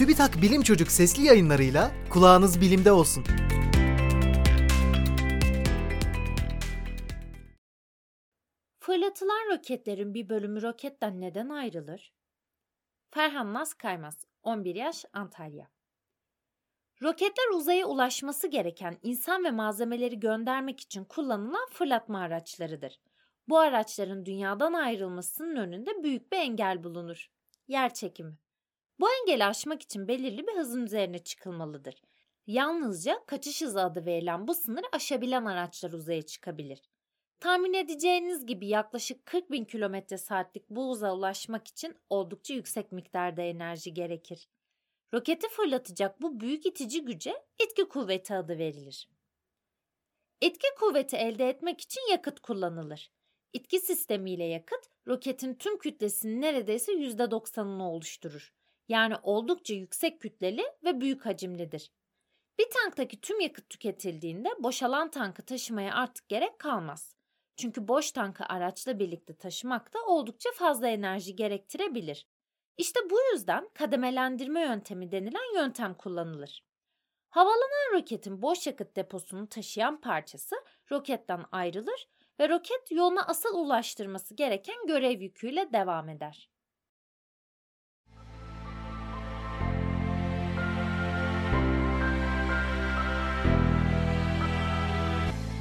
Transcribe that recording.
TÜBİTAK Bilim Çocuk sesli yayınlarıyla kulağınız bilimde olsun. Fırlatılan roketlerin bir bölümü roketten neden ayrılır? Ferhan Naz Kaymaz, 11 yaş, Antalya. Roketler uzaya ulaşması gereken insan ve malzemeleri göndermek için kullanılan fırlatma araçlarıdır. Bu araçların dünyadan ayrılmasının önünde büyük bir engel bulunur. Yer çekimi. Bu engeli aşmak için belirli bir hızın üzerine çıkılmalıdır. Yalnızca kaçış hızı adı verilen bu sınırı aşabilen araçlar uzaya çıkabilir. Tahmin edeceğiniz gibi yaklaşık 40 bin kilometre saatlik bu hıza ulaşmak için oldukça yüksek miktarda enerji gerekir. Roketi fırlatacak bu büyük itici güce etki kuvveti adı verilir. Etki kuvveti elde etmek için yakıt kullanılır. İtki sistemiyle yakıt roketin tüm kütlesinin neredeyse %90'ını oluşturur. Yani oldukça yüksek kütleli ve büyük hacimlidir. Bir tanktaki tüm yakıt tüketildiğinde boşalan tankı taşımaya artık gerek kalmaz. Çünkü boş tankı araçla birlikte taşımak da oldukça fazla enerji gerektirebilir. İşte bu yüzden kademelendirme yöntemi denilen yöntem kullanılır. Havalanan roketin boş yakıt deposunu taşıyan parçası roketten ayrılır ve roket yoluna asıl ulaştırması gereken görev yüküyle devam eder.